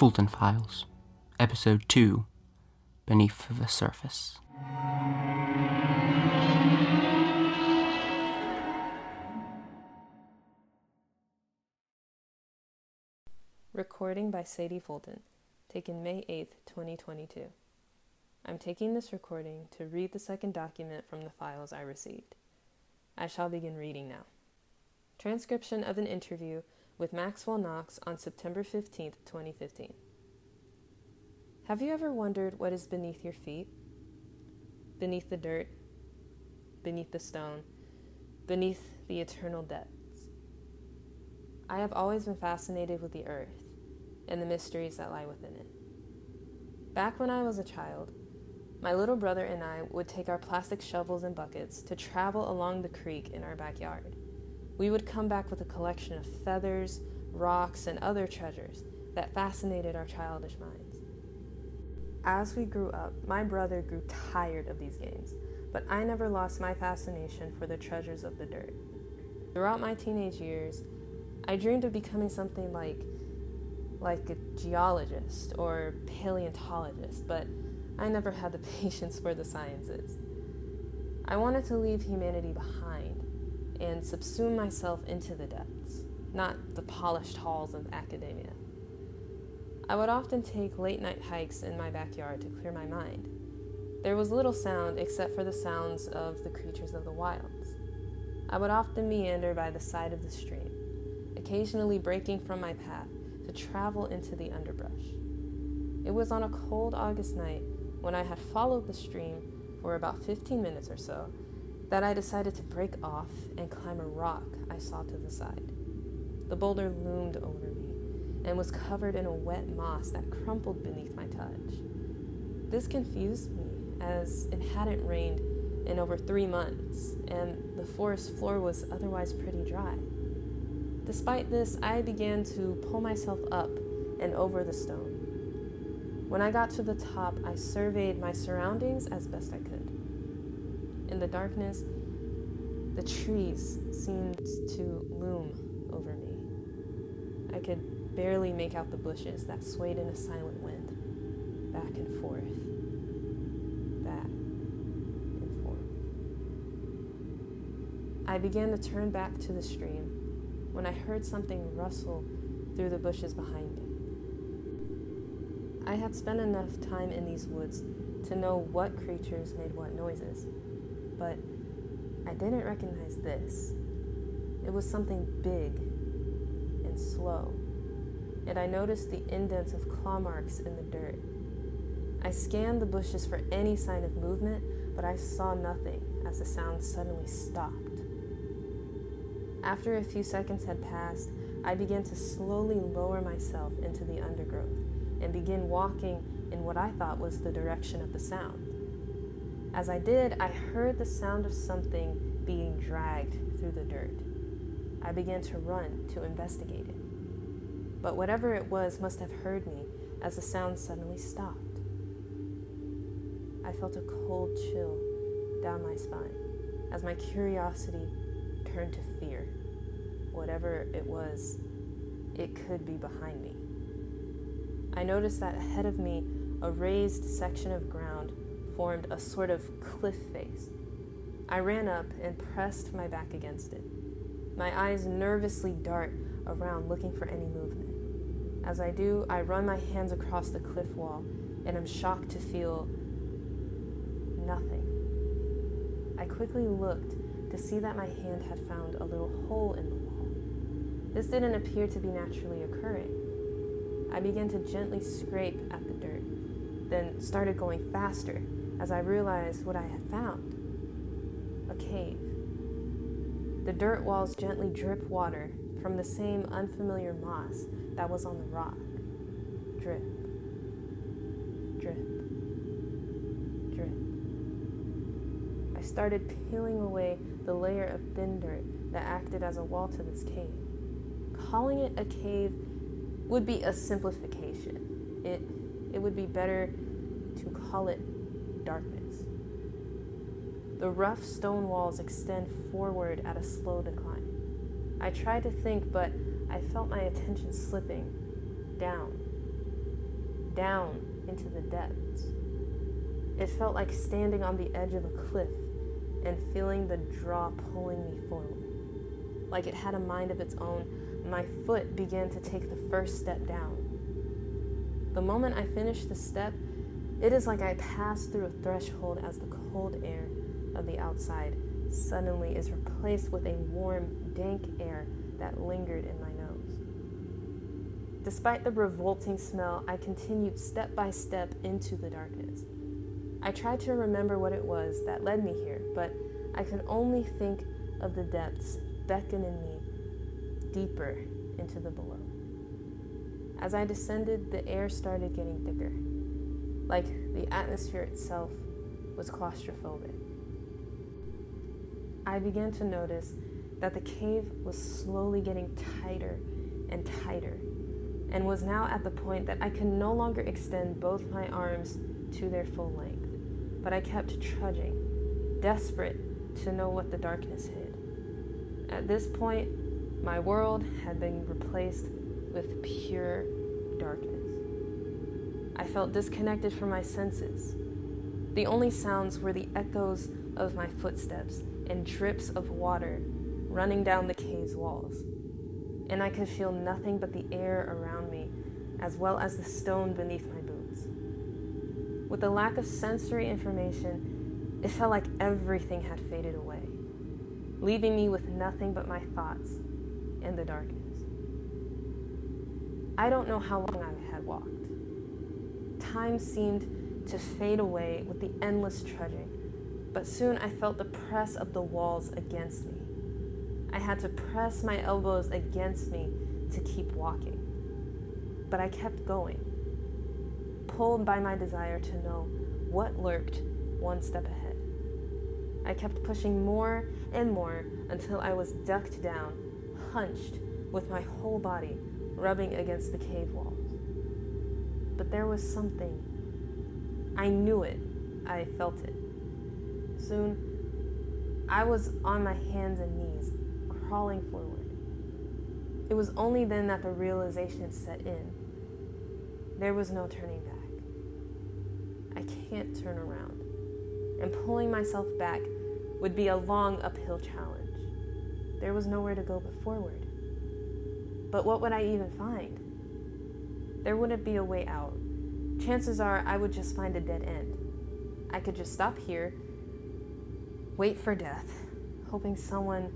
Fulton Files, Episode 2 Beneath the Surface. Recording by Sadie Fulton, taken May 8th, 2022. I'm taking this recording to read the second document from the files I received. I shall begin reading now. Transcription of an interview with Maxwell Knox on September 15th, 2015. Have you ever wondered what is beneath your feet? Beneath the dirt, beneath the stone, beneath the eternal depths. I have always been fascinated with the earth and the mysteries that lie within it. Back when I was a child, my little brother and I would take our plastic shovels and buckets to travel along the creek in our backyard. We would come back with a collection of feathers, rocks, and other treasures that fascinated our childish minds. As we grew up, my brother grew tired of these games, but I never lost my fascination for the treasures of the dirt. Throughout my teenage years, I dreamed of becoming something like like a geologist or paleontologist, but I never had the patience for the sciences. I wanted to leave humanity behind and subsume myself into the depths, not the polished halls of academia. I would often take late night hikes in my backyard to clear my mind. There was little sound except for the sounds of the creatures of the wilds. I would often meander by the side of the stream, occasionally breaking from my path to travel into the underbrush. It was on a cold August night when I had followed the stream for about 15 minutes or so that I decided to break off and climb a rock I saw to the side. The boulder loomed over me and was covered in a wet moss that crumpled beneath my touch. This confused me as it hadn't rained in over three months and the forest floor was otherwise pretty dry. Despite this, I began to pull myself up and over the stone. When I got to the top, I surveyed my surroundings as best I could. The darkness, the trees seemed to loom over me. I could barely make out the bushes that swayed in a silent wind, back and forth, back and forth. I began to turn back to the stream when I heard something rustle through the bushes behind me. I had spent enough time in these woods to know what creatures made what noises, but I didn't recognize this. It was something big and slow, and I noticed the indents of claw marks in the dirt. I scanned the bushes for any sign of movement, but I saw nothing as the sound suddenly stopped. After a few seconds had passed, I began to slowly lower myself into the undergrowth and begin walking in what I thought was the direction of the sound. As I did, I heard the sound of something being dragged through the dirt. I began to run to investigate it. But whatever it was must have heard me as the sound suddenly stopped. I felt a cold chill down my spine as my curiosity turned to fear. Whatever it was, it could be behind me. I noticed that ahead of me, a raised section of ground formed a sort of cliff face. I ran up and pressed my back against it. My eyes nervously dart around looking for any movement. As I do, I run my hands across the cliff wall and am shocked to feel nothing. I quickly looked to see that my hand had found a little hole in the wall. This didn't appear to be naturally occurring. I began to gently scrape at the dirt, then started going faster as I realized what I had found a cave. The dirt walls gently drip water from the same unfamiliar moss that was on the rock. Drip, drip, drip. I started peeling away the layer of thin dirt that acted as a wall to this cave. Calling it a cave would be a simplification. It, it would be better to call it darkness. The rough stone walls extend forward at a slow decline. I tried to think, but I felt my attention slipping down, down into the depths. It felt like standing on the edge of a cliff and feeling the draw pulling me forward. Like it had a mind of its own, my foot began to take the first step down. The moment I finished the step, it is like I pass through a threshold as the cold air of the outside suddenly is replaced with a warm, dank air that lingered in my nose. Despite the revolting smell, I continued step by step into the darkness. I tried to remember what it was that led me here, but I could only think of the depths beckoning me deeper into the below. As I descended, the air started getting thicker, like the atmosphere itself was claustrophobic. I began to notice that the cave was slowly getting tighter and tighter, and was now at the point that I could no longer extend both my arms to their full length. But I kept trudging, desperate to know what the darkness hid. At this point, my world had been replaced with pure darkness. I felt disconnected from my senses. The only sounds were the echoes of my footsteps and drips of water running down the cave's walls. And I could feel nothing but the air around me, as well as the stone beneath my boots. With the lack of sensory information, it felt like everything had faded away, leaving me with nothing but my thoughts and the darkness. I don't know how long I had walked. Time seemed to fade away with the endless trudging but soon I felt the press of the walls against me. I had to press my elbows against me to keep walking. But I kept going, pulled by my desire to know what lurked one step ahead. I kept pushing more and more until I was ducked down, hunched, with my whole body rubbing against the cave walls. There was something. I knew it. I felt it. Soon, I was on my hands and knees, crawling forward. It was only then that the realization set in. There was no turning back. I can't turn around. And pulling myself back would be a long uphill challenge. There was nowhere to go but forward. But what would I even find? There wouldn't be a way out. Chances are I would just find a dead end. I could just stop here wait for death, hoping someone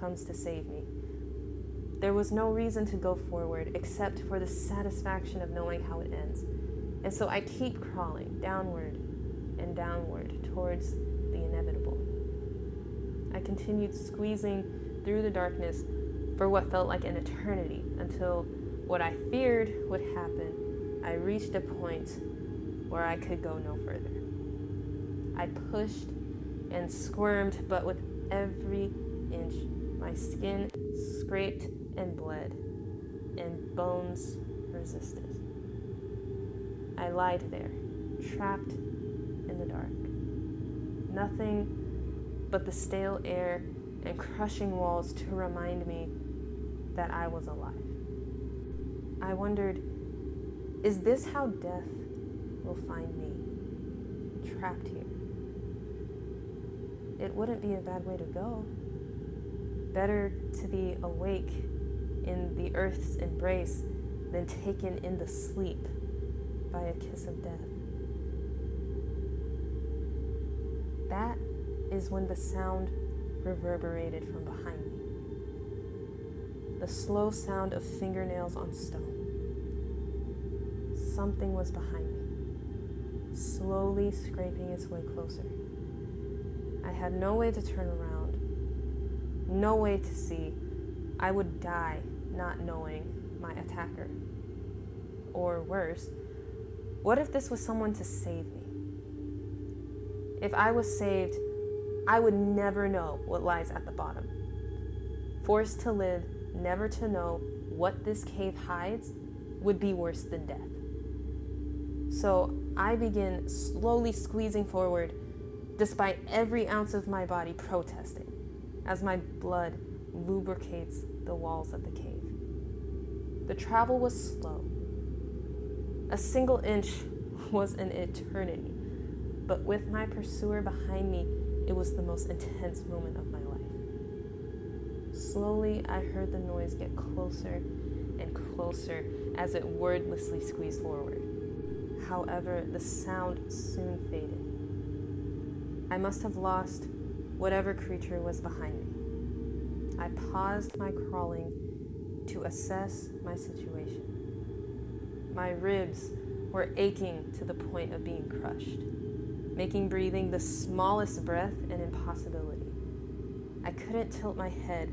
comes to save me. There was no reason to go forward except for the satisfaction of knowing how it ends. And so I keep crawling downward and downward towards the inevitable. I continued squeezing through the darkness for what felt like an eternity until what I feared would happen. I reached a point where I could go no further. I pushed and squirmed, but with every inch my skin scraped and bled, and bones resisted. I lied there, trapped in the dark. Nothing but the stale air and crushing walls to remind me that I was alive. I wondered, is this how death will find me? Trapped here it wouldn't be a bad way to go. Better to be awake in the earth's embrace than taken in the sleep by a kiss of death. That is when the sound reverberated from behind. The slow sound of fingernails on stone. Something was behind me, slowly scraping its way closer. I had no way to turn around, no way to see. I would die not knowing my attacker. Or worse, what if this was someone to save me? If I was saved, I would never know what lies at the bottom. Forced to live, never to know what this cave hides, would be worse than death. So I begin slowly squeezing forward despite every ounce of my body protesting as my blood lubricates the walls of the cave. The travel was slow, A single inch was an eternity, but with my pursuer behind me, it was the most intense moment of my life. Slowly, I heard the noise get closer and closer as it wordlessly squeezed forward. However, the sound soon faded. I must have lost whatever creature was behind me. I paused my crawling to assess my situation. My ribs were aching to the point of being crushed, making breathing the smallest breath an impossibility. I couldn't tilt my head,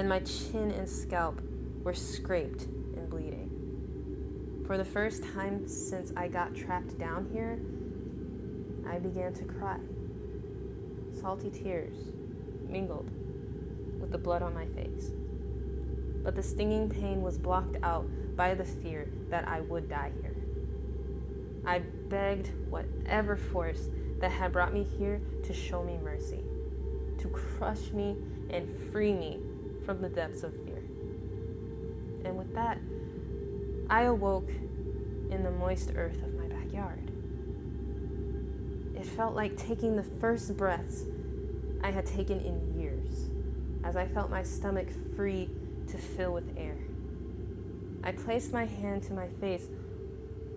and my chin and scalp were scraped and bleeding. For the first time since I got trapped down here, I began to cry. Salty tears mingled with the blood on my face. But the stinging pain was blocked out by the fear that I would die here. I begged whatever force that had brought me here to show me mercy, to crush me and free me from the depths of fear. And with that, I awoke in the moist earth of my backyard. It felt like taking the first breaths I had taken in years, as I felt my stomach free to fill with air. I placed my hand to my face,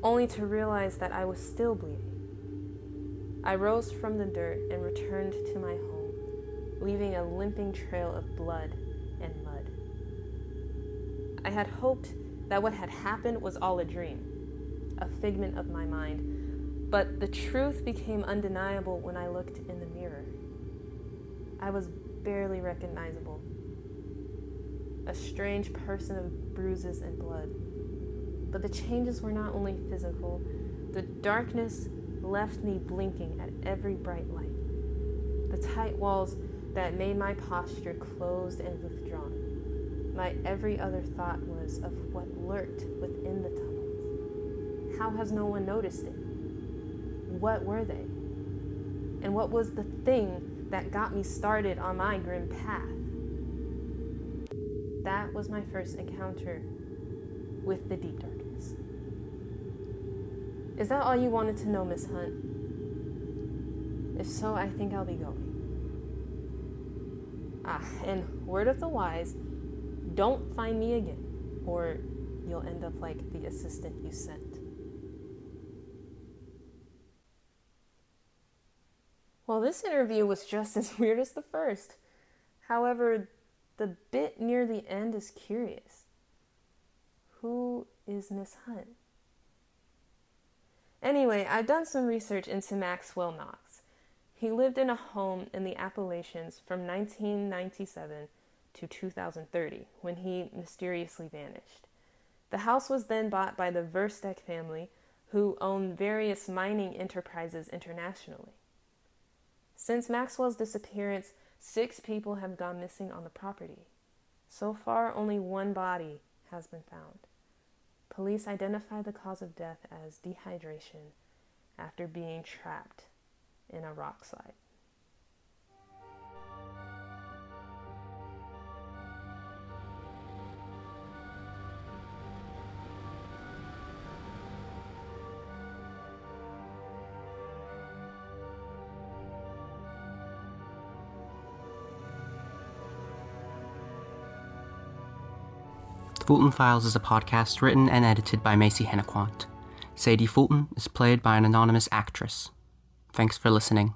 only to realize that I was still bleeding. I rose from the dirt and returned to my home, leaving a limping trail of blood had hoped that what had happened was all a dream, a figment of my mind, but the truth became undeniable when I looked in the mirror. I was barely recognizable, a strange person of bruises and blood. But the changes were not only physical, the darkness left me blinking at every bright light. The tight walls that made my posture closed and withdrawn. My every other thought was of what lurked within the tunnels. How has no one noticed it? What were they? And what was the thing that got me started on my grim path? That was my first encounter with the deep darkness. Is that all you wanted to know, Miss Hunt? If so, I think I'll be going. Ah, and word of the wise, don't find me again, or you'll end up like the assistant you sent. Well, this interview was just as weird as the first. However, the bit near the end is curious. Who is Miss Hunt? Anyway, I've done some research into Maxwell Knox. He lived in a home in the Appalachians from 1997 to 2030 when he mysteriously vanished. The house was then bought by the Versteck family, who own various mining enterprises internationally. Since Maxwell's disappearance, six people have gone missing on the property. So far, only one body has been found. Police identify the cause of death as dehydration after being trapped in a rock slide. Fulton Files is a podcast written and edited by Masie Hennequant. Sadie Fulton is played by an anonymous actress. Thanks for listening.